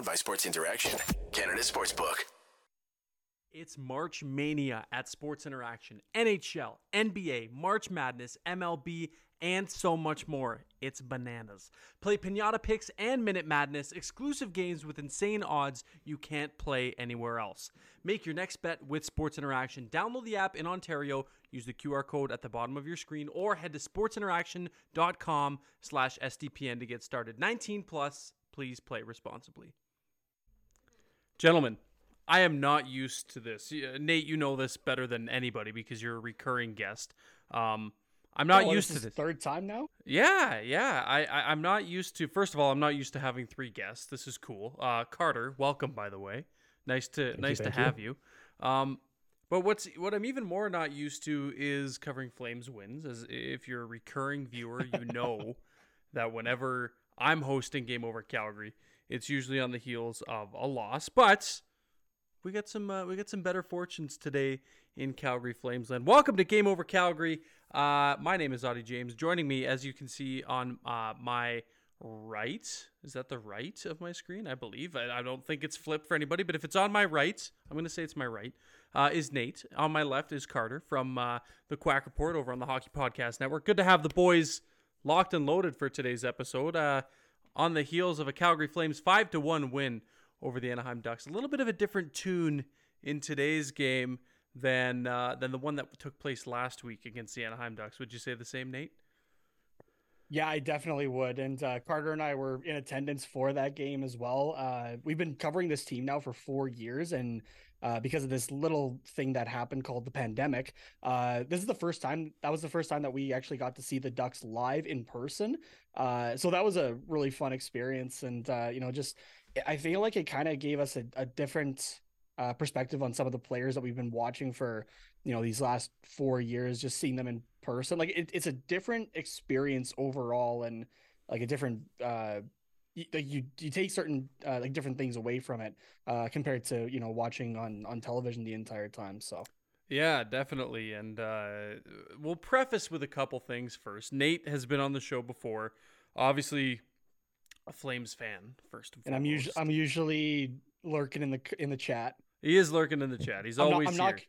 Powered by Sports Interaction, Canada Sportsbook. It's March Mania at Sports Interaction, NHL, NBA, March Madness, MLB, and so much more. It's bananas. Play Pinata Picks and Minute Madness, exclusive games with insane odds you can't play anywhere else. Make your next bet with Sports Interaction. Download the app in Ontario, use the QR code at the bottom of your screen, or head to sportsinteraction.com slash SDPN to get started. 19 plus, please play responsibly. Gentlemen, I am not used to this. Nate, you know this better than anybody because you're a recurring guest. Um, I'm not Oh, used this to this. Third time now. Yeah, yeah. I, I I'm not used to. First of all, I'm not used to having three guests. This is cool. Uh, Carter, welcome by the way. Nice to nice to thank you. have you. Um, but what's what I'm even more not used to is covering Flames wins. As if you're a recurring viewer, you know that whenever I'm hosting Game Over Calgary, it's usually on the heels of a loss. But we got some uh, we got some better fortunes today in Calgary Flamesland. Welcome to Game Over Calgary. Uh, my name is Auddie James. Joining me, as you can see on uh, my right, is that the right of my screen? I believe. I, I don't think it's flipped for anybody, but if it's on my right, I'm going to say it's my right. Uh, is Nate. On my left is Carter from uh, the Quack Report over on the Hockey Podcast Network. Good to have the boys locked and loaded for today's episode. On the heels of a Calgary Flames five to one win over the Anaheim Ducks. A little bit of a different tune in today's game than uh, than the one that took place last week against the Anaheim Ducks. Would you say the same, Nate? Yeah, I definitely would. And uh, Carter and I were in attendance for that game as well. Uh, we've been covering this team now for four years, and uh, because of this little thing that happened called the pandemic, uh, this is the first time. That was the first time that we actually got to see the Ducks live in person. Uh, so that was a really fun experience, and uh, you know, just I feel like it kind of gave us a, a different uh, perspective on some of the players that we've been watching for you know these last four years. Just seeing them in person, like it, it's a different experience overall, and like a different. You, you you take certain uh, like different things away from it uh, compared to you know watching on on television the entire time. So Yeah, definitely. And uh, we'll preface with a couple things first. Nate has been on the show before, obviously a Flames fan first and and I'm usually I'm usually lurking in the in the chat. he is lurking in the chat. He's I'm not- always I'm here. not,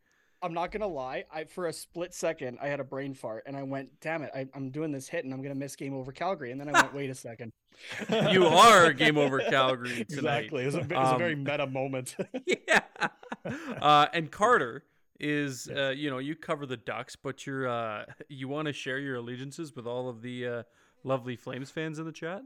I'm not gonna lie. I for a split second I had a brain fart and I went, "Damn it! I, I'm doing this hit and I'm gonna miss game over Calgary." And then I went, "Wait a second. you are game over Calgary tonight. exactly. It was a, it was a very Um, meta moment. yeah. Uh, and Carter is, uh, you know, you cover the Ducks, but you're, uh, you want to share your allegiances with all of the uh, lovely Flames fans in the chat.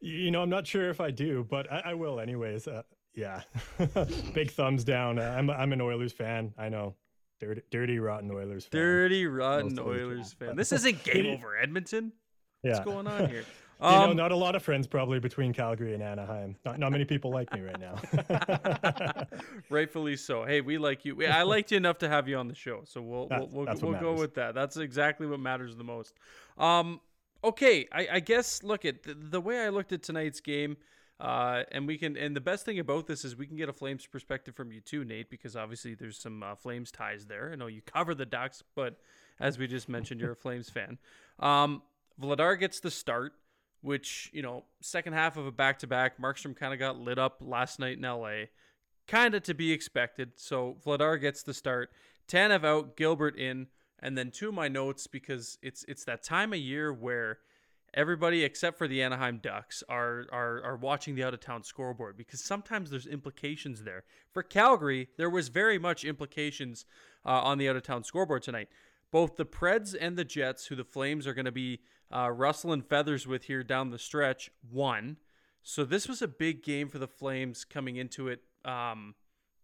You know, I'm not sure if I do, but I, I will anyways. Yeah, big thumbs down. Uh, I'm I'm an Oilers fan. I know, dirty, dirty, rotten Oilers fan. Dirty, rotten Most Oilers fan. This isn't game over Edmonton. yeah. What's going on here? you know, Um, not a lot of friends probably between Calgary and Anaheim. Not not many people like me right now. Rightfully so. Hey, we like you. I liked you enough to have you on the show, so we'll we'll we'll, we'll go with that. That's exactly what matters the most. Um, okay, I, I guess look at the, the way I looked at tonight's game, uh, and we can. And the best thing about this is we can get a Flames perspective from you too, Nate, because obviously there's some uh, Flames ties there. I know you cover the Ducks, but as we just mentioned, you're a Flames fan. Um, Vladar gets the start which you know second half of a back to back markstrom kind of got lit up last night in la kind of to be expected so vladar gets the start tanev out gilbert in and then to my notes because it's it's that time of year where everybody except for the anaheim ducks are are, are watching the out of town scoreboard because sometimes there's implications there for calgary there was very much implications uh, on the out of town scoreboard tonight both the Preds and the Jets, who the Flames are going to be uh, rustling feathers with here down the stretch, won. So this was a big game for the Flames coming into it, um,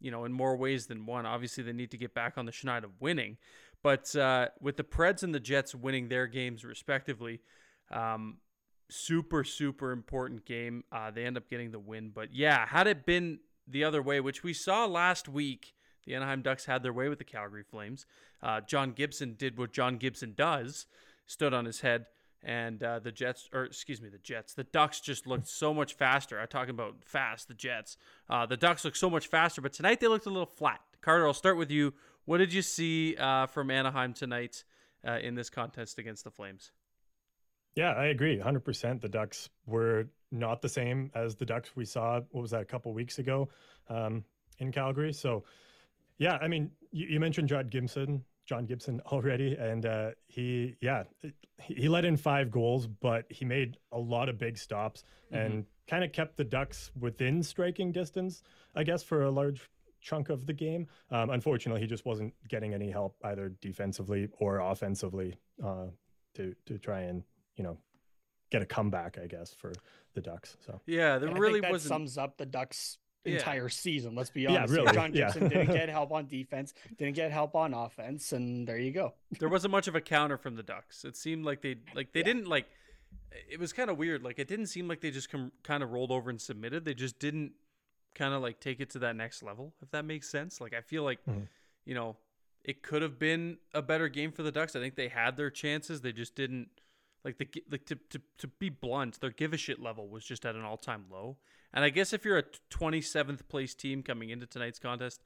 you know, in more ways than one. Obviously, they need to get back on the schneid of winning. But uh, with the Preds and the Jets winning their games respectively, um, super, super important game. Uh, they end up getting the win. But yeah, had it been the other way, which we saw last week, the Anaheim Ducks had their way with the Calgary Flames. Uh, John Gibson did what John Gibson does, stood on his head, and uh, the Jets, or excuse me, the Jets, the Ducks just looked so much faster. I'm talking about fast, the Jets. Uh, the Ducks look so much faster, but tonight they looked a little flat. Carter, I'll start with you. What did you see uh, from Anaheim tonight uh, in this contest against the Flames? Yeah, I agree 100%. The Ducks were not the same as the Ducks we saw, what was that, a couple weeks ago um, in Calgary. So, yeah, I mean, you, you mentioned John Gibson, John Gibson already, and uh, he, yeah, he let in five goals, but he made a lot of big stops mm-hmm. and kind of kept the Ducks within striking distance, I guess, for a large chunk of the game. Um, unfortunately, he just wasn't getting any help either defensively or offensively uh, to to try and you know get a comeback, I guess, for the Ducks. So yeah, there really that wasn't... sums up the Ducks entire yeah. season. Let's be honest. Yeah, really. John Gibson yeah. didn't get help on defense, didn't get help on offense, and there you go. there wasn't much of a counter from the Ducks. It seemed like they like they yeah. didn't like. It was kind of weird. Like it didn't seem like they just come kind of rolled over and submitted. They just didn't kind of like take it to that next level. If that makes sense. Like I feel like, mm-hmm. you know, it could have been a better game for the Ducks. I think they had their chances. They just didn't like the like to, to to be blunt, their give a shit level was just at an all time low. And I guess if you're a 27th place team coming into tonight's contest,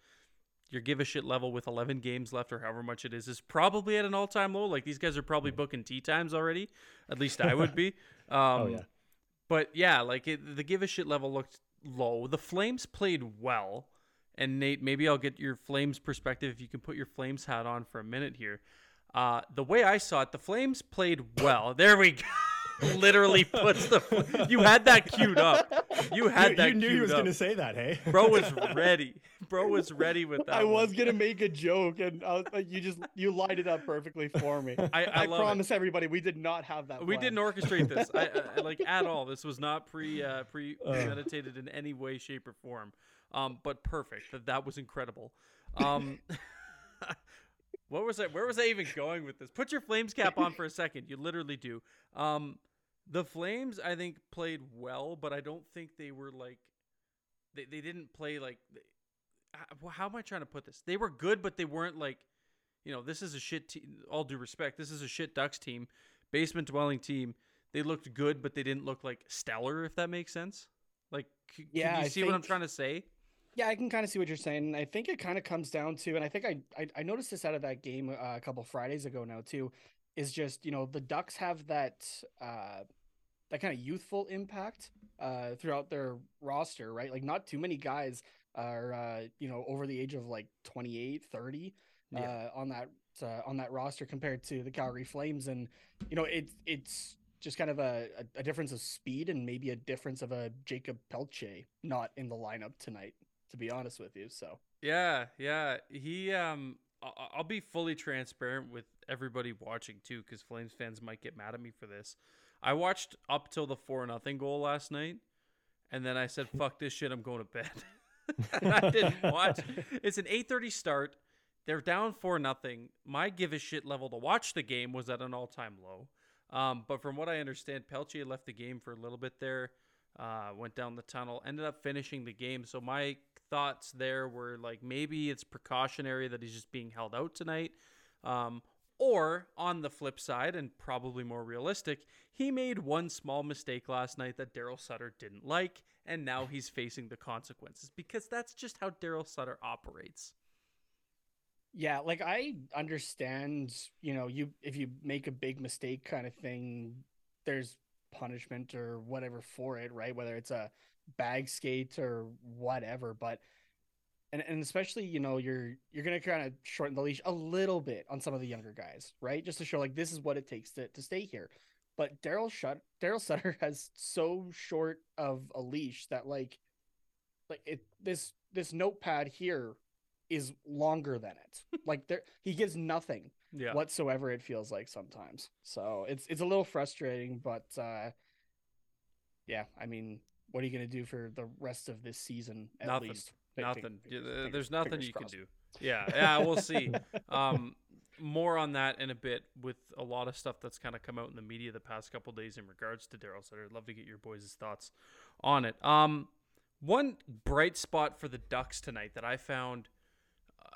your give a shit level with 11 games left or however much it is is probably at an all time low. Like these guys are probably booking tea times already. At least I would be. Um, oh yeah. But yeah, like it, the give a shit level looked low. The Flames played well. And Nate, maybe I'll get your Flames perspective if you can put your Flames hat on for a minute here. Uh, the way I saw it, the Flames played well. There we go. Literally puts the. You had that queued up. You had you, that. You knew he was going to say that. Hey, bro was ready. Bro was ready with that. I one. was gonna make a joke, and was, you just you lined it up perfectly for me. I, I, I promise it. everybody, we did not have that. We didn't orchestrate this, I, I, like at all. This was not pre uh, pre premeditated in any way, shape, or form. Um, but perfect. That that was incredible. Um. What was I? Where was I even going with this? Put your Flames cap on for a second. You literally do. Um, the Flames, I think, played well, but I don't think they were like, they, they didn't play like. How am I trying to put this? They were good, but they weren't like, you know, this is a shit team. All due respect, this is a shit Ducks team, basement dwelling team. They looked good, but they didn't look like stellar. If that makes sense. Like, c- yeah, can you I see think... what I'm trying to say? Yeah, I can kind of see what you're saying. I think it kind of comes down to, and I think I I, I noticed this out of that game uh, a couple Fridays ago now too, is just you know the Ducks have that uh, that kind of youthful impact uh, throughout their roster, right? Like not too many guys are uh, you know over the age of like 28, 30 yeah. uh, on that uh, on that roster compared to the Calgary Flames, and you know it it's just kind of a, a, difference of speed and maybe a difference of a Jakob Pelletier not in the lineup tonight to be honest with you. So yeah, yeah, he um, I'll be fully transparent with everybody watching too, because Flames fans might get mad at me for this. I watched up till the four nothing goal last night, and then I said, "Fuck this shit, I'm going to bed." I didn't watch. It's an eight thirty start. They're down four nothing. My give a shit level to watch the game was at an all time low. Um, but from what I understand, Pelletier left the game for a little bit there. Uh, went down the tunnel, ended up finishing the game. So my thoughts there were like maybe it's precautionary that he's just being held out tonight. Um, or on the flip side, and probably more realistic, he made one small mistake last night that Daryl Sutter didn't like, and now he's facing the consequences because that's just how Daryl Sutter operates. Yeah, like I understand, you know, you if you make a big mistake kind of thing, there's punishment or whatever for it, right? Whether it's a bag skate or whatever, but and, and especially you know you're you're gonna kind of shorten the leash a little bit on some of the younger guys, right? Just to show like this is what it takes to, to stay here. But Daryl Shut Daryl Sutter has so short of a leash that like like it this this notepad here is longer than it. like there he gives nothing yeah. whatsoever it feels like sometimes. So it's it's a little frustrating, but uh yeah, I mean what are you going to do for the rest of this season at nothing. least? Nothing. Fingers, There's nothing you crossed. can do. Yeah, yeah, we'll see. um, more on that in a bit with a lot of stuff that's kind of come out in the media the past couple days in regards to Daryl Sutter. I'd love to get your boys' thoughts on it. Um, one bright spot for the Ducks tonight that I found,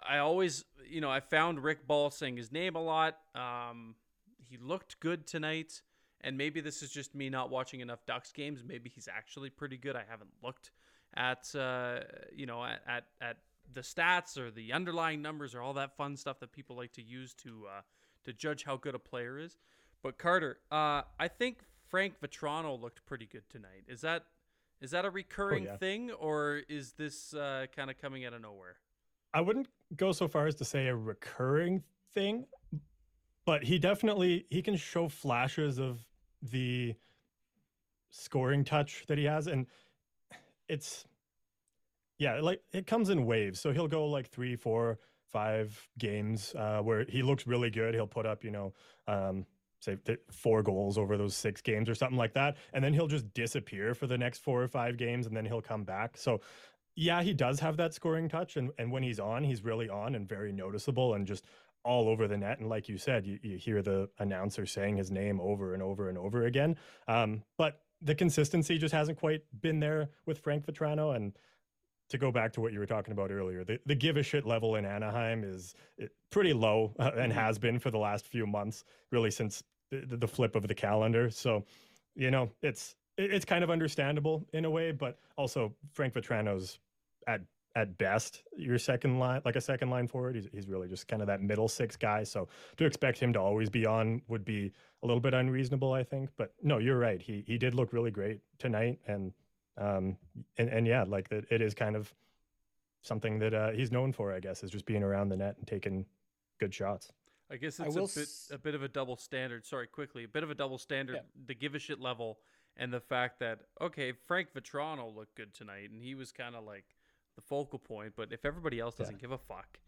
I always, you know, I found Rick Ball saying his name a lot. Um, he looked good tonight and maybe this is just me not watching enough Ducks games. Maybe he's actually pretty good. I haven't looked at uh, you know at, at, at the stats or the underlying numbers or all that fun stuff that people like to use to uh, to judge how good a player is. But Carter, uh, I think Frank Vatrano looked pretty good tonight. Is that is that a recurring yeah. thing, or is this uh, kind of coming out of nowhere? I wouldn't go so far as to say a recurring thing, but he definitely he can show flashes of the scoring touch that he has and it's yeah like it comes in waves. So he'll go like three four five games uh, where he looks really good. He'll put up you know um, say th- four goals over those six games or something like that. And then he'll just disappear for the next four or five games and then he'll come back. So yeah he does have that scoring touch and, and when he's on he's really on and very noticeable and just all over the net and like you said you, you hear the announcer saying his name over and over and over again um, but the consistency just hasn't quite been there with Frank Vatrano. And to go back to what you were talking about earlier, the, the give a shit level in Anaheim is pretty low uh, and mm-hmm. has been for the last few months, really since the, the flip of the calendar. So, you know, it's it's kind of understandable in a way, but also Frank Vatrano's at at best your second line, like a second line forward. He's, he's really just kind of that middle six guy. So to expect him to always be on would be a little bit unreasonable, I think. But no, you're right. He he did look really great tonight, and um and and yeah, like that it is kind of something that uh, he's known for, I guess, is just being around the net and taking good shots. I guess it's I a bit s- a bit of a double standard. Sorry, quickly, a bit of a double standard. Yeah. The give a shit level and the fact that okay, Frank Vatrano looked good tonight, and he was kind of like the focal point. But if everybody else doesn't yeah. give a fuck,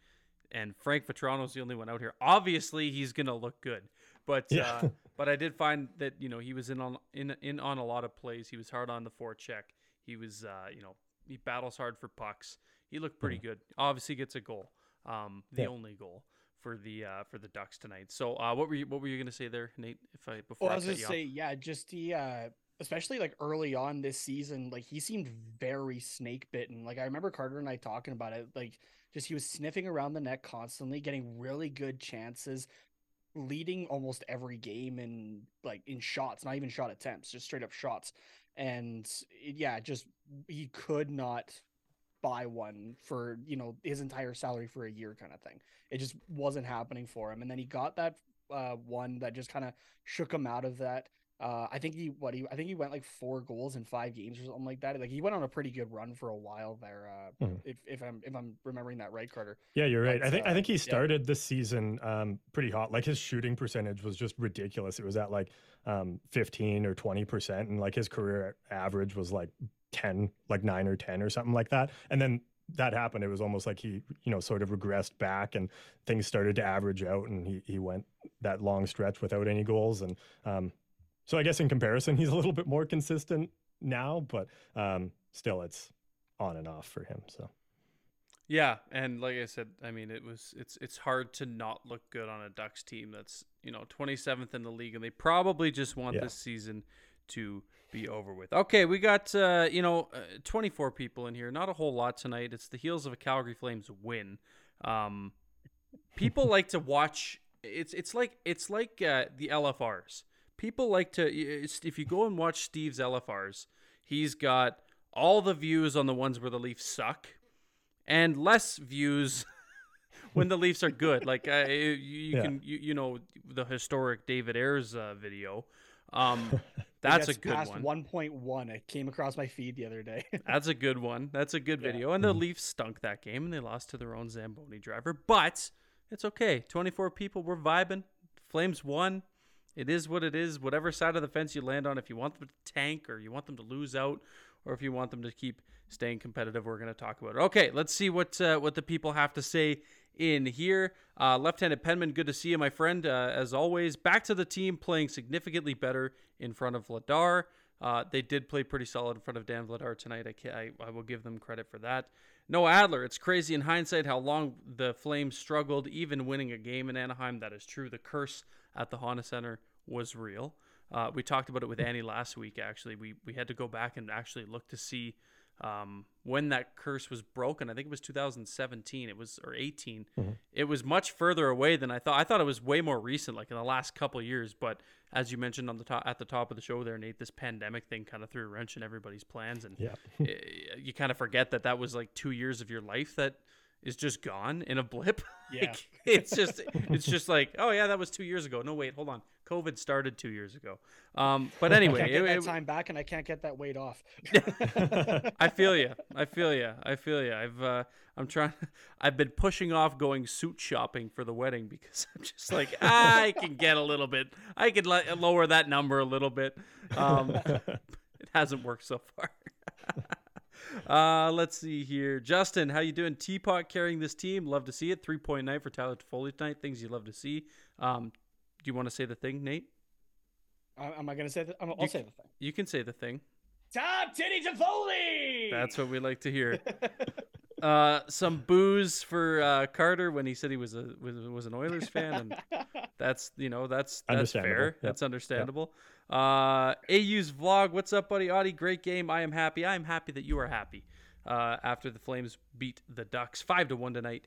and Frank Vatrano's the only one out here, obviously he's gonna look good. But yeah. uh, but I did find that you know he was in on in in on a lot of plays. He was hard on the forecheck. He was uh, you know he battles hard for pucks. He looked pretty mm-hmm. good. Obviously gets a goal. Um, the yeah. only goal for the uh, for the Ducks tonight. So uh, what were you what were you gonna say there, Nate? If I before well, I, was gonna say yeah, just the uh, especially like early on this season, like he seemed very snake bitten. Like I remember Carter and I talking about it. Like just he was sniffing around the net constantly, getting really good chances, leading almost every game in like in shots, not even shot attempts, just straight up shots. And yeah, just he could not buy one for you know his entire salary for a year kind of thing. It just wasn't happening for him. And then he got that uh, one that just kind of shook him out of that. Uh, I think he what he I think he went like four goals in five games or something like that. Like he went on a pretty good run for a while there. Uh, mm. If if I'm if I'm remembering that right, Carter. Yeah, you're right. But, I think uh, I think he started yeah. this season um, pretty hot. Like his shooting percentage was just ridiculous. It was at like um, 15 or 20 percent, and like his career average was like 10, like nine or 10 or something like that. And then that happened. It was almost like he, you know, sort of regressed back and things started to average out and he, he went that long stretch without any goals. And um, so I guess in comparison, he's a little bit more consistent now, but um, still, it's on and off for him. So. Yeah, and like I said, I mean, it was it's it's hard to not look good on a Ducks team that's you know 27th in the league, and they probably just want yeah. this season to be over with. Okay, we got uh, you know uh, 24 people in here, not a whole lot tonight. It's the heels of a Calgary Flames win. Um, people like to watch. It's it's like it's like uh, the LFRs people like to if you go and watch Steve's LFRs, he's got all the views on the ones where the Leafs suck and less views when the Leafs are good. Like uh, you, you yeah. can you, you know the historic David Ayres uh, video. Um, that's a good one. 1.1. It came across my feed the other day. that's a good one. That's a good yeah. video. And the mm-hmm. Leafs stunk that game and they lost to their own Zamboni driver. But it's okay. 24 people were vibing. Flames won. It is what it is. Whatever side of the fence you land on, if you want them to tank or you want them to lose out, or if you want them to keep staying competitive, we're going to talk about it. Okay, let's see what uh, what the people have to say in here. Uh, left-handed Penman, good to see you, my friend. Uh, as always, back to the team playing significantly better in front of Vladar. Uh, they did play pretty solid in front of Dan Vladar tonight. I, I, I will give them credit for that. No Adler, it's crazy in hindsight how long the Flames struggled, even winning a game in Anaheim. That is true. The curse at the Honda Center was real. Uh, we talked about it with Annie last week. Actually, we we had to go back and actually look to see um, when that curse was broken. I think it was 2017. It was or 18. Mm-hmm. It was much further away than I thought. I thought it was way more recent, like in the last couple years. But as you mentioned on the top at the top of the show there, Nate, this pandemic thing kind of threw a wrench in everybody's plans, and yeah. you kind of forget that that was like two years of your life that is just gone in a blip. Yeah. Like, it's just it's just like, oh yeah, that was two years ago. No, wait, hold on. COVID started two years ago. Um, but I anyway, can't get it- that it- time back, and I can't get that weight off. I feel you. I feel you. I feel you. I've uh, I'm trying. I've been pushing off going suit shopping for the wedding because I'm just like I can get a little bit. I could lower that number a little bit. Um, it hasn't worked so far. Uh, let's see here, Justin. How you doing? Teapot carrying this team. Love to see it. Three point night for Tyler Toffoli tonight. Things you love to see. Um, do you want to say the thing, Nate? Uh, am I gonna say that? I'll You say the thing. You can say the thing. Top Titty to Foley. That's what we like to hear. uh, some booze for uh, Carter when he said he was a was, was an Oilers fan, and that's you know that's that's fair. Yep. That's understandable. Uh, AU's vlog. What's up, buddy? Auddie, great game. I am happy. I am happy that you are happy. Uh, after the Flames beat the Ducks five to one tonight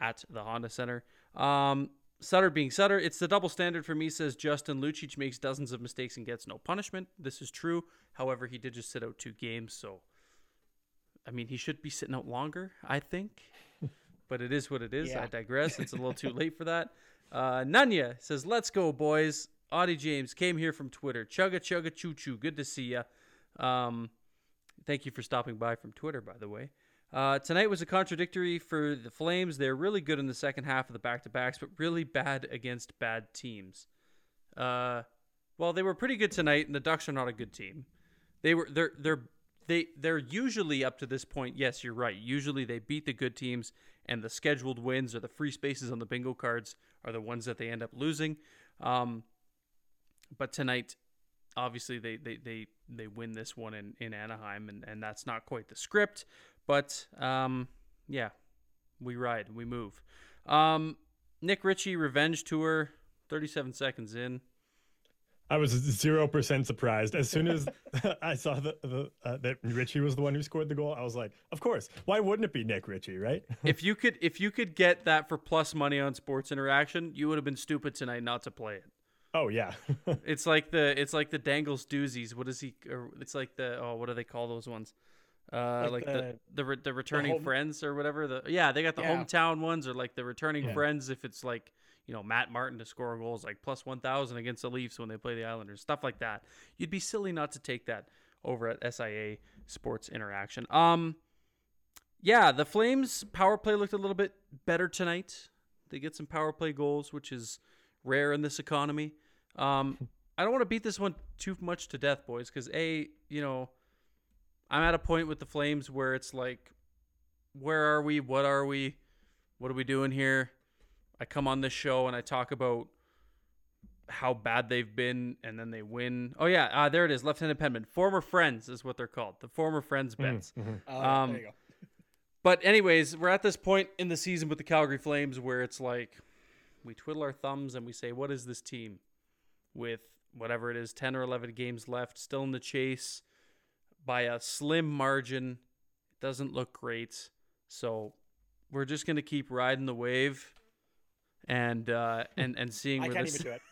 at the Honda Center. Um, Sutter being Sutter, it's the double standard for me, says Justin Lucic makes dozens of mistakes and gets no punishment. This is true. However, he did just sit out two games, so I mean, he should be sitting out longer, I think. but it is what it is. Yeah. I digress. It's a little too late for that. Uh, Nanya says, "Let's go, boys." Auddie James came here from Twitter. Chugga chugga choo choo. Good to see ya. Um, thank you for stopping by from Twitter, by the way. Uh, tonight was a contradictory for the Flames. They're really good in the second half of the back to backs, but really bad against bad teams. Uh, well, they were pretty good tonight, and the Ducks are not a good team. They were they're they're they they're usually up to this point. Yes, you're right. Usually they beat the good teams, and the scheduled wins or the free spaces on the bingo cards are the ones that they end up losing. Um, but tonight, obviously they they they, they win this one in, in Anaheim, and, and that's not quite the script. But um, yeah, we ride, we move. Um, Nick Ritchie revenge tour, 37 seconds in. I was zero percent surprised as soon as I saw the, the uh, that Ritchie was the one who scored the goal. I was like, of course. Why wouldn't it be Nick Ritchie, right? if you could if you could get that for plus money on Sports Interaction, you would have been stupid tonight not to play it. oh yeah, It's like the it's like the Dangles doozies. What is he? Or it's like the oh, what do they call those ones? Uh, like, Like the the- the re- the returning home- friends or whatever. The yeah, they got the Yeah. hometown ones or like the returning Yeah. friends. If it's like you know Matt Martin to score goals like plus one thousand against the Leafs when they play the Islanders, stuff like that. You'd be silly not to take that over at SIA Sports Interaction. Um, yeah, the Flames power play looked a little bit better tonight. They get some power play goals, which is rare in this economy. Um, I don't want to beat this one too much to death, boys, because a you know I'm at a point with the Flames where it's like, where are we? What are we? What are we doing here? I come on this show and I talk about how bad they've been, and then they win. Oh yeah, uh, there it is, Left-handed Penman. Former friends is what they're called. The former friends bets. Uh, Um, there you go. But anyways, we're at this point in the season with the Calgary Flames where it's like we twiddle our thumbs and we say, "What is this team?" With whatever it is, ten or eleven games left, still in the chase by a slim margin. It doesn't look great, so we're just gonna keep riding the wave and uh, and and seeing I where can't this. even do it.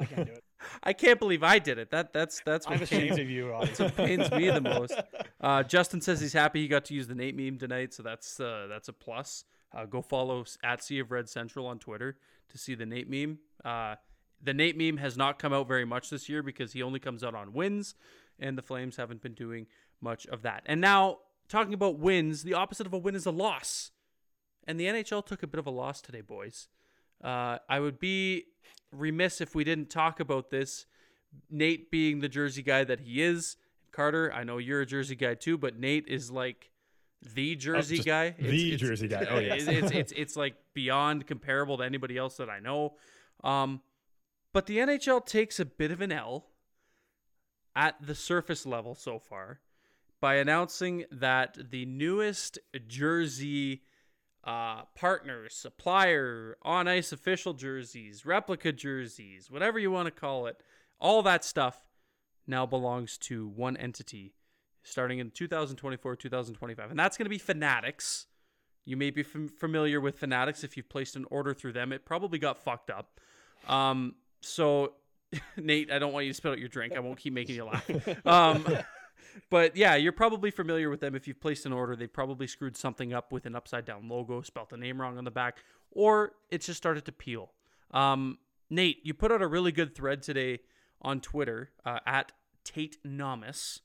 I can't do it. I can't believe I did it. That that's that's what I'm pains ashamed of you, pains me the most. Uh, Justin says he's happy he got to use the Nate meme tonight, so that's uh, that's a plus. Uh, go follow at Sea of Red Central on Twitter to see the Nate meme. Uh, the Nate meme has not come out very much this year because he only comes out on wins, and the Flames haven't been doing much of that. And now talking about wins, the opposite of a win is a loss, and the NHL took a bit of a loss today, boys. Uh, I would be remiss if we didn't talk about this. Nate being the Jersey guy that he is, Carter, I know you're a Jersey guy too, but Nate is like the Jersey just guy. the Jersey guy. Oh, yes. it's, it's it's it's like beyond comparable to anybody else that I know. Um, but the NHL takes a bit of an L at the surface level so far by announcing that the newest jersey uh, partner, supplier, on ice official jerseys, replica jerseys, whatever you want to call it, all that stuff now belongs to one entity starting in 2024 2025. And that's going to be Fanatics. You may be fam- familiar with Fanatics if you've placed an order through them. It probably got fucked up. Um, so, Nate, I don't want you to spill out your drink. I won't keep making you laugh. Um, but yeah, you're probably familiar with them if you've placed an order. They've probably screwed something up with an upside down logo, spelt the name wrong on the back, or it's just started to peel. Um, Nate, you put out a really good thread today on Twitter uh, at Tate Nomis.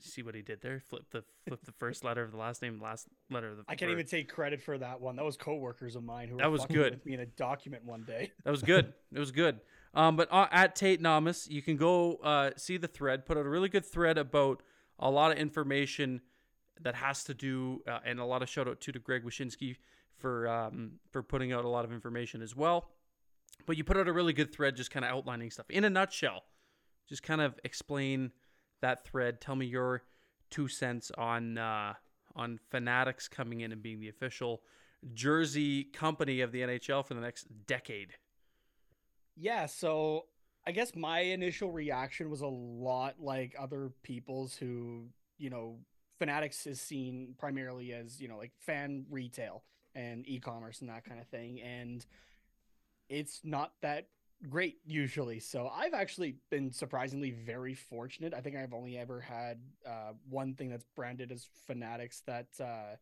See what he did there? Flip the flip the first letter of the last name, last letter of the. I can't word. even take credit for that one. That was coworkers of mine who were That was good. with me in a document one day. That was good. it was good. Um, but uh, at Tate Namas, you can go uh, see the thread. Put out a really good thread about a lot of information that has to do, uh, and a lot of shout out to to Greg Wyshynski for um, for putting out a lot of information as well. But you put out a really good thread, just kind of outlining stuff in a nutshell. Just kind of explain that thread. Tell me your two cents on uh, on Fanatics coming in and being the official jersey company of the NHL for the next decade. Yeah, so I guess my initial reaction was a lot like other people's who, you know, Fanatics is seen primarily as, you know, like fan retail and e-commerce and that kind of thing and it's not that great usually. So I've actually been surprisingly very fortunate. I think I've only ever had uh, one thing that's branded as Fanatics that uh,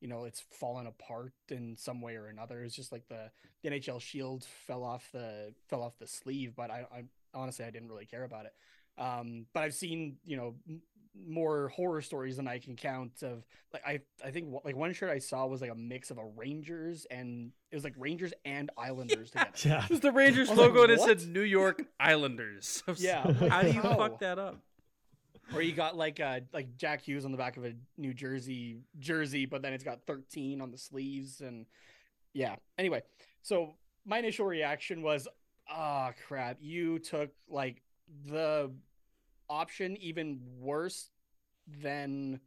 you know it's fallen apart in some way or another. It's just like the, the NHL shield fell off the fell off the sleeve, but I, I honestly I didn't really care about it. Um, but I've seen you know m- more horror stories than I can count of like I I think like one shirt I saw was like a mix of a Rangers and it was like Rangers and Islanders together. Yeah. It was the Rangers I was like, logo and it said New York Islanders. I Yeah, like, like, how do you fuck that up? Or you got like uh like Jack Hughes on the back of a New Jersey jersey, but then it's got 13 on the sleeves and yeah. Anyway, so my initial reaction was, ah crap, you took like the option even worse than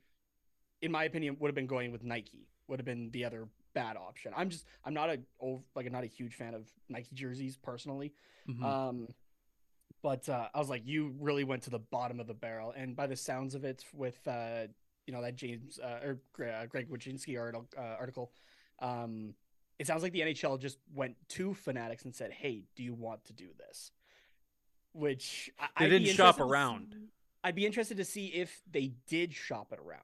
in my opinion would have been going with Nike. Would have been the other bad option. I'm just I'm not a like I'm not a huge fan of Nike jerseys personally. Mhm. Um, but uh, I was like, you really went to the bottom of the barrel, and by the sounds of it, with uh, you know that James uh, or uh, Greg Wyshynski article, uh, article, um, it sounds like the NHL just went to Fanatics and said, "Hey, do you want to do this?" Which I- They I'd didn't shop around. see- I'd be interested to see if they did shop it around.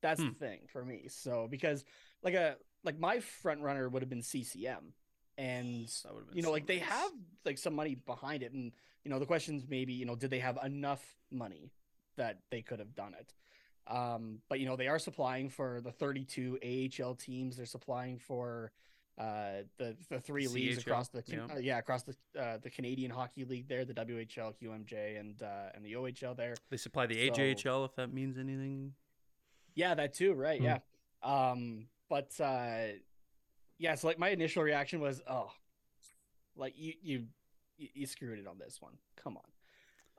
That's Hmm. the thing for me. So because like a like my front runner would have been CCM, and That would've been you know like they have like some money behind it and you know the questions maybe you know did they have enough money that they could have done it um but you know they are supplying for the 32 AHL teams they're supplying for uh the the three leagues across the yeah. uh, yeah across the uh, the Canadian Hockey League there the WHL QMJ and uh and the OHL there They supply the So- AJHL if that means anything. Yeah, that too, right? Hmm. Yeah. Um, but uh yeah, so like my initial reaction was, oh, like you you you screwed it on this one. Come on.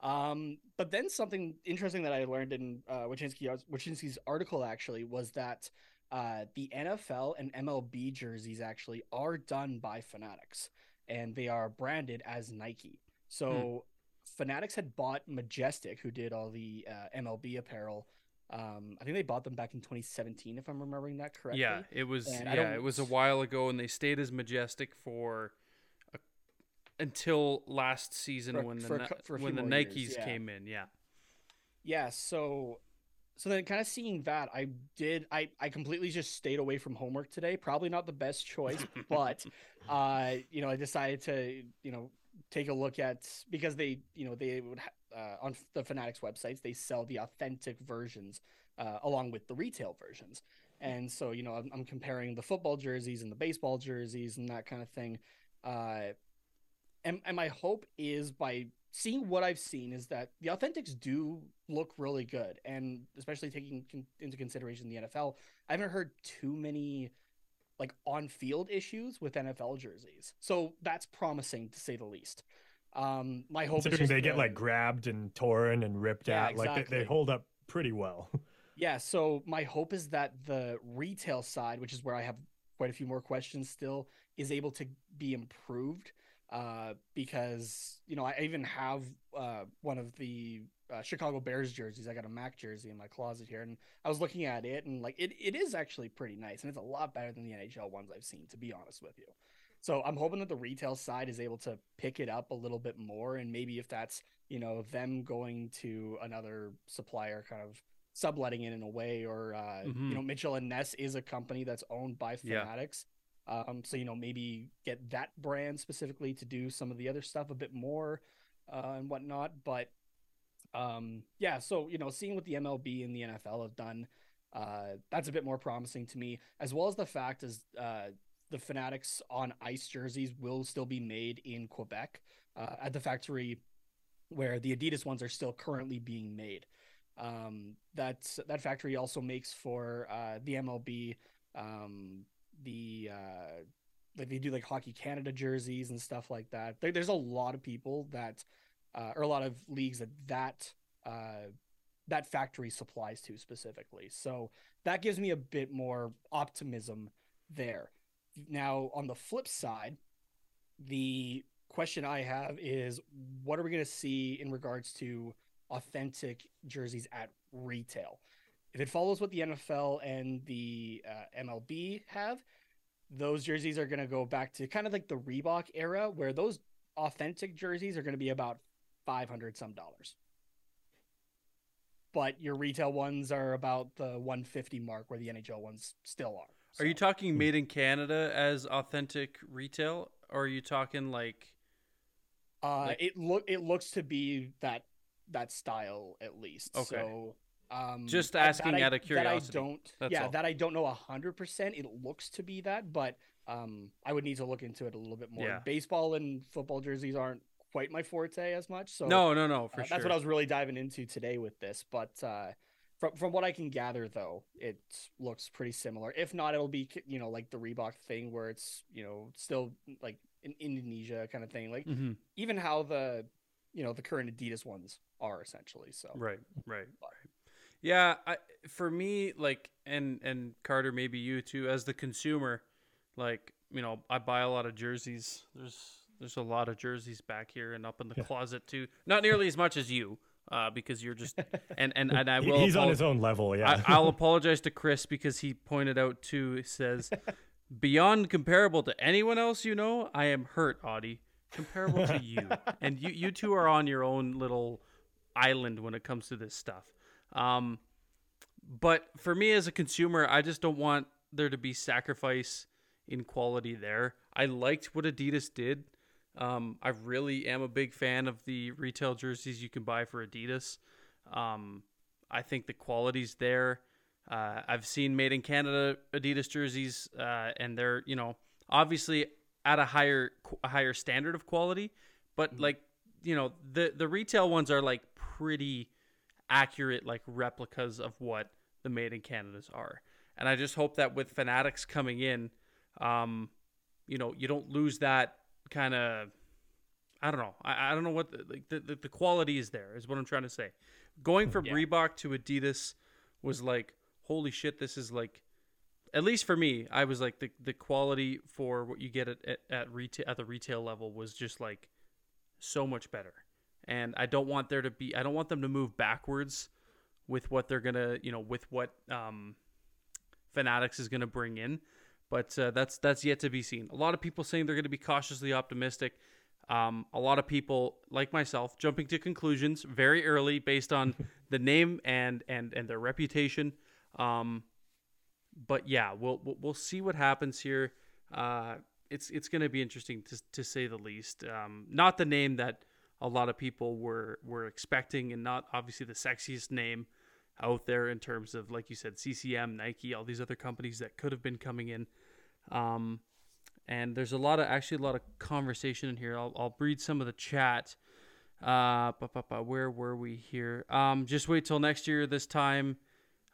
Um, but then something interesting that I learned in uh Wyshynski Wyshynski's article actually was that uh the NFL and MLB jerseys actually are done by Fanatics and they are branded as Nike. So Fanatics had bought Majestic, who did all the uh, MLB apparel. Um, I think they bought them back in 2017, if I'm remembering that correctly. Yeah, it was. And yeah, it was a while ago, and they stayed as majestic for a, until last season For- when the for a for a when the Nikes years, yeah. came in. Yeah, yeah so so then kind of seeing that i did i i completely just stayed away from homework today probably not the best choice but uh you know i decided to you know take a look at because they you know they would ha- uh, on the fanatics websites they sell the authentic versions uh, along with the retail versions. And so you know I'm, I'm comparing the football jerseys and the baseball jerseys and that kind of thing. Uh and, and my hope is by seeing what I've seen is that the authentics do look really good, and especially taking con- into consideration the NFL, I haven't heard too many like on-field issues with NFL jerseys, so that's promising to say the least. Um, my hope is Considering just they get like grabbed and torn and ripped Yeah, out, like they, they hold up pretty well. Yeah, so my hope is that the retail side, which is where I have quite a few more questions still, is able to be improved. Uh, because you know I even have uh, one of the uh, Chicago Bears jerseys. I got a Mack jersey in my closet here, and I was looking at it, and like it, it is actually pretty nice, and it's a lot better than the NHL ones I've seen, to be honest with you. So I'm hoping that the retail side is able to pick it up a little bit more, and maybe if that's you know them going to another supplier, kind of subletting it in a way, or uh, Mhm. you know Mitchell and Ness is a company that's owned by Yeah. Fanatics. Um, so you know maybe get that brand specifically to do some of the other stuff a bit more uh, and whatnot. But um, yeah, so you know seeing what the MLB and the NFL have done, uh, that's a bit more promising to me, as well as the fact is uh, the Fanatics on ice jerseys will still be made in Quebec uh, at the factory where the Adidas ones are still currently being made. Um, that that factory also makes for uh, the MLB, um, the uh, like they do like Hockey Canada jerseys and stuff like that. There, there's a lot of people that, uh, or a lot of leagues that that uh, that factory supplies to specifically. So that gives me a bit more optimism there. Now, on the flip side, the question I have is what are we going to see in regards to authentic jerseys at retail? If it follows what the NFL and the uh, MLB have, those jerseys are going to go back to kind of like the Reebok era where those authentic jerseys are going to be about 500 some dollars. But your retail ones are about the 150 mark where the NHL ones still are. Are you So- talking made in Canada as authentic retail, or are you talking like? Uh, Like- it look it looks to be that that style at least. Okay. So, um, Just that- that asking I- out of That. I don't. That's yeah, all. that I don't know a hundred percent. It looks to be that, but um, I would need to look into it a little bit more. Yeah. Baseball and football jerseys aren't quite my forte as much. So no, no, no, for uh, sure. that's what I was really diving into today with this. But uh, from from what I can gather, though, it looks pretty similar. If not, it'll be you know like the Reebok thing where it's you know still like an Indonesia kind of thing. Like Mhm. even how the you know the current Adidas ones are essentially. So Right, right, right. Yeah, I for me like and and Carter maybe you too as the consumer, like, you know, I buy a lot of jerseys. There's there's a lot of jerseys back here and up in the Yeah. closet too. Not nearly as much as you, uh, because you're just and and, and I will He's on his own level. Yeah. I, I'll apologize to Chris because he pointed out too. He says, beyond comparable to anyone else you know, I am hurt, Auddie. Comparable to you, and you you two are on your own little island when it comes to this stuff. Um, but for me as a consumer, I just don't want there to be sacrifice in quality there. I liked what Adidas did. Um, I really am a big fan of the retail jerseys you can buy for Adidas. Um, I think the quality's there. Uh, I've seen made in Canada Adidas jerseys, uh, and they're you know obviously at a higher a higher standard of quality, but like you know the the retail ones are like pretty accurate like replicas of what the made in Canada's are. And I just hope that with Fanatics coming in, um, you know, you don't lose that kind of. I don't know. I, I don't know what the, like the, the the quality is there is what I'm trying to say. Going from Yeah. Reebok to Adidas was like holy shit. This is like at least for me. I was like the the quality for what you get at at, at retail at the retail level was just like so much better. And I don't want there to be. I don't want them to move backwards with what they're gonna you know with what um Fanatics is gonna bring in. But uh, that's that's yet to be seen. A lot of people saying they're going to be cautiously optimistic. Um, a lot of people, like myself, jumping to conclusions very early based on the name and and and their reputation. Um, but yeah, we'll we'll, we'll see what happens here. Uh, it's it's going to be interesting to to say the least. Um, not the name that a lot of people were were expecting, and not obviously the sexiest name out there in terms of like you said, CCM, Nike, all these other companies that could have been coming in. Um, and there's a lot of actually a lot of conversation in here. I'll, I'll read some of the chat. Uh, bu- bu- bu- where were we here? Um, just wait till next year. This time,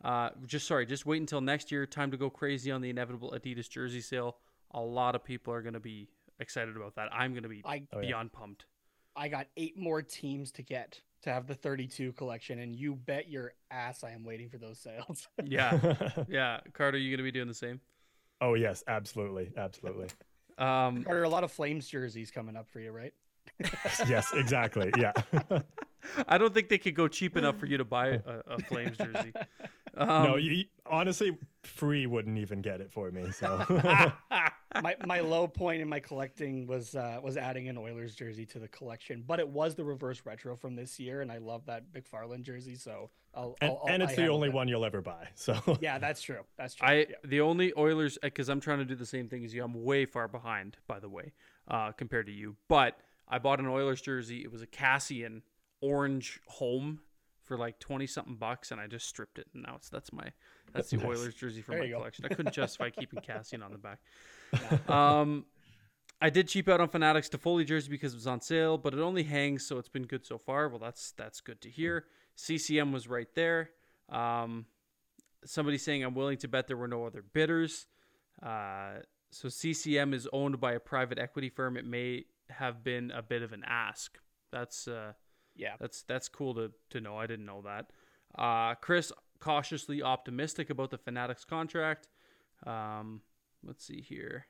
uh, just sorry, just wait until next year. Time to go crazy on the inevitable Adidas jersey sale. A lot of people are going to be excited about that. I'm going to be I Oh, yeah. beyond pumped. I got eight more teams to get to have the 32 collection, and you bet your ass I am waiting for those sales. Yeah, yeah. Carter, you going to be doing the same? oh yes, absolutely, absolutely. Um, Carter, a lot of Flames jerseys coming up for you, right? yes, exactly. Yeah. I don't think they could go cheap enough for you to buy a, a Flames jersey. Um, no, you, honestly, free wouldn't even get it for me. So my my low point in my collecting was uh, was adding an Oilers jersey to the collection, but it was the reverse retro from this year, and I love that McFarlane jersey. So I'll, and, I'll, and I it's the only that. one you'll ever buy. So Yeah, that's true. That's true. I yeah. the only Oilers because I'm trying to do the same thing as you. I'm way far behind, by the way, uh, compared to you. But I bought an Oilers jersey. It was a Kassian orange home for like twenty something bucks, and I just stripped it. And now it's that's my that's the Nice. Oilers jersey from There my collection. I couldn't justify keeping Kassian on the back. Um, I did cheap out on Fanatics to Foley jersey because it was on sale, but it only hangs, so it's been good so far. Well, that's that's good to hear. CCM was right there. Um, somebody saying I'm willing to bet there were no other bidders. Uh, so CCM is owned by a private equity firm. It may have been a bit of an ask. That's uh, Yeah. that's that's cool to to know. I didn't know that. Uh, Chris cautiously optimistic about the Fanatics contract. Um, let's see here.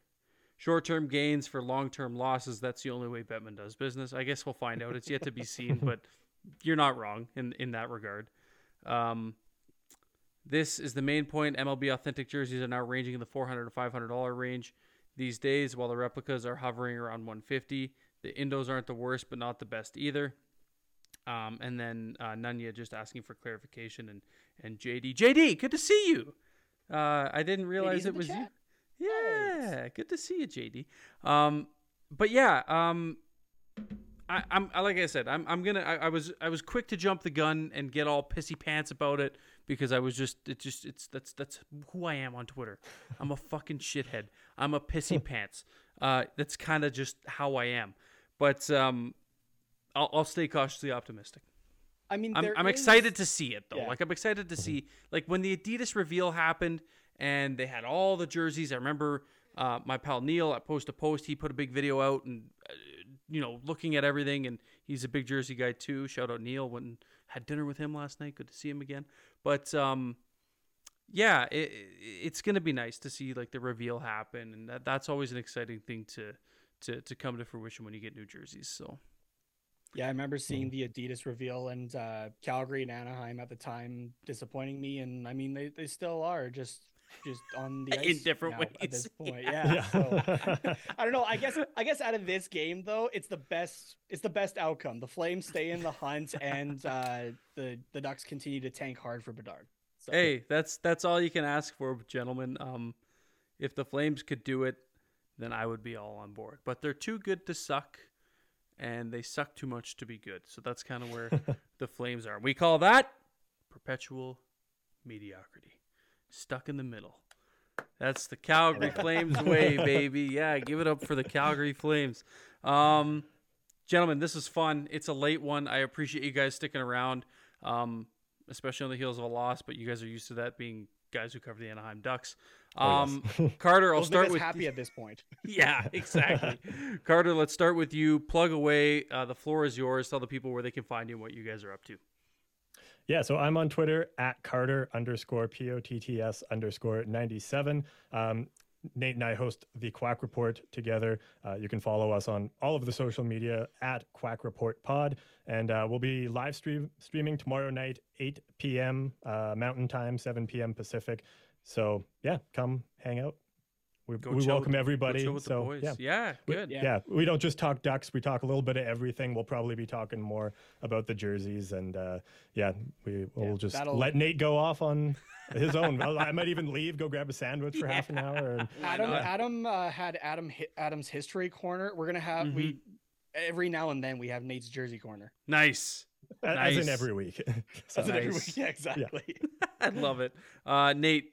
Short-term gains for long-term losses. That's the only way Bettman does business. I guess we'll find out. It's yet to be seen, but you're not wrong in in that regard. Um, this is the main point. MLB authentic jerseys are now ranging in the 400 to 500 dollar range these days, while the replicas are hovering around 150. The Indos aren't the worst, but not the best either. Um, and then uh, Nunya just asking for clarification and and JD JD, good to see you. Uh, I didn't realize in it was chat. you. Yeah, good to see you, JD. Um, but yeah, um, I, I'm like I said, I'm I'm gonna I, I was I was quick to jump the gun and get all pissy pants about it because I was just it just it's that's that's who I am on Twitter. I'm a fucking shithead. I'm a pissy pants. Uh, that's kind of just how I am. But um, I'll I'll stay cautiously optimistic. I mean, I'm, I'm is- excited to see it though. Yeah. Like I'm excited to see like when the Adidas reveal happened and they had all the jerseys. I remember uh, my pal Neil at Post to Post. He put a big video out and uh, you know looking at everything. And he's a big jersey guy too. Shout out Neil. Went and had dinner with him last night. Good to see him again. But um, yeah, it, it's gonna be nice to see like the reveal happen, and that, that's always an exciting thing to to to come to fruition when you get new jerseys. So. Yeah, I remember seeing the Adidas reveal and uh, Calgary and Anaheim at the time disappointing me, and I mean they, they still are just just on the ice In different now at this point. Yeah. Yeah. so- I don't know. I guess I guess out of this game though, it's the best. It's the best outcome. The Flames stay in the hunt, and uh, the the Ducks continue to tank hard for Bedard. So, Hey, that's that's all you can ask for, gentlemen. Um, if the Flames could do it, then I would be all on board. But they're too good to suck, and they suck too much to be good. So that's kind of where the Flames are. We call that perpetual mediocrity, stuck in the middle. That's the Calgary Flames way, baby. Yeah, give it up for the Calgary Flames. Um, gentlemen, this is fun. It's a late one. I appreciate you guys sticking around, um, especially on the heels of a loss. But you guys are used to that, being guys who cover the Anaheim Ducks. Oh, Um, yes. Carter, I'll those start with happy at this point. yeah, exactly. Carter, let's start with you. Plug away. Uh, the floor is yours. Tell the people where they can find you and what you guys are up to. Yeah, so I'm on Twitter at Carter underscore P O T T S underscore 97. Um, Nate and I host the Quack Report together. Uh, you can follow us on all of the social media at Quack Report Pod. And uh, we'll be live stream, streaming tomorrow night, 8 p.m. Uh, Mountain Time, 7 p.m. Pacific. So, yeah, come hang out. We, we welcome with- go everybody. chill with so, the boys. yeah. Yeah, We- good. Yeah. Yeah, we don't just talk ducks. We talk a little bit of everything. We'll probably be talking more about the jerseys, and uh, yeah, we will Yeah, just that'll- let Nate go off on his own. I I might even leave, go grab a sandwich for half an hour. And, Adam not? Adam uh, had Adam Adam's history corner. We're gonna have Mm-hmm. we every now and then we have Nate's jersey corner. Nice. as Nice. in every week. So, That's it every week. Yeah, exactly. I love it. Uh, Nate,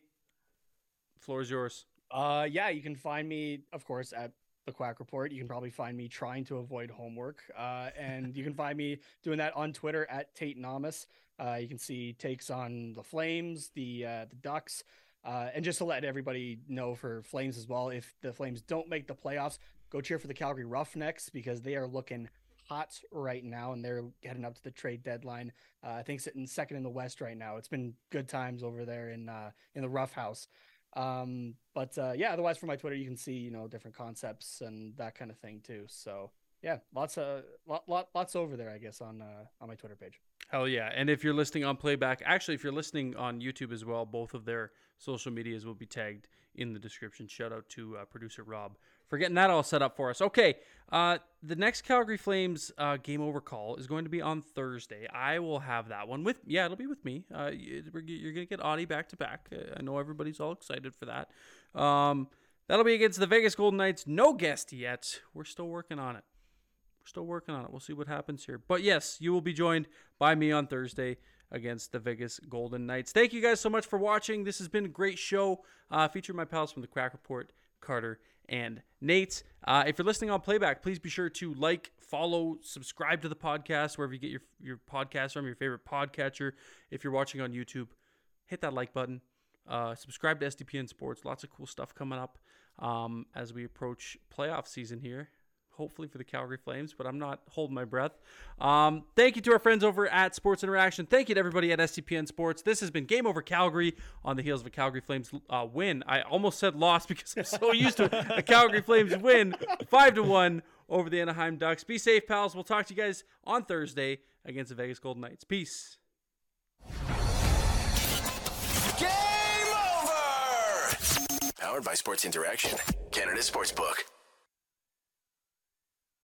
floor is yours. Uh, yeah, you can find me, of course, at the Quack Report. You can probably find me trying to avoid homework. Uh, and you can find me doing that on Twitter at Tate Namas. Uh, you can see takes on the Flames, the uh, the Ducks, uh, and just to let everybody know for Flames as well, if the Flames don't make the playoffs, go cheer for the Calgary Roughnecks because they are looking hot right now and they're heading up to the trade deadline. Uh, I think sitting second in the West right now. It's been good times over there in uh, in the Rough House. Um, but uh, yeah, otherwise for my Twitter, you can see you know different concepts and that kind of thing too. So yeah, lots of lot, lot lots over there, I guess on uh, on my Twitter page. Hell yeah. And if you're listening on playback, actually, if you're listening on YouTube as well, both of their social medias will be tagged in the description. Shout out to uh, producer Rob for getting that all set up for us. Okay, uh, the next Calgary Flames uh, game over call is going to be on Thursday. I will have that one with, yeah, it'll be with me. Uh, you're to get Auddie back to back. Uh, I know everybody's all excited for that. Um, that'll be against the Vegas Golden Knights. No guest yet. We're still working on it. We're still working on it. We'll see what happens here. But yes, you will be joined by me on Thursday against the Vegas Golden Knights. Thank you guys so much for watching. This has been a great show. Uh, featuring my pals from the Quack Report, Carter and Nate. Uh, if you're listening on playback, please be sure to like, follow, subscribe to the podcast wherever you get your your podcast from, your favorite podcatcher. If you're watching on YouTube, hit that like button. Uh, subscribe to SDPN Sports. Lots of cool stuff coming up um, as we approach playoff season here hopefully for the Calgary Flames, but I'm not holding my breath. Um, thank you to our friends over at Sports Interaction. Thank you to everybody at SDPN Sports. This has been Game Over Calgary on the heels of a Calgary Flames uh, win. I almost said loss because I'm so used to a Calgary Flames win, five to one over the Anaheim Ducks. Be safe, pals. We'll talk to you guys on Thursday against the Vegas Golden Knights. Peace. Game over! Powered by Sports Interaction, Canada Sportsbook.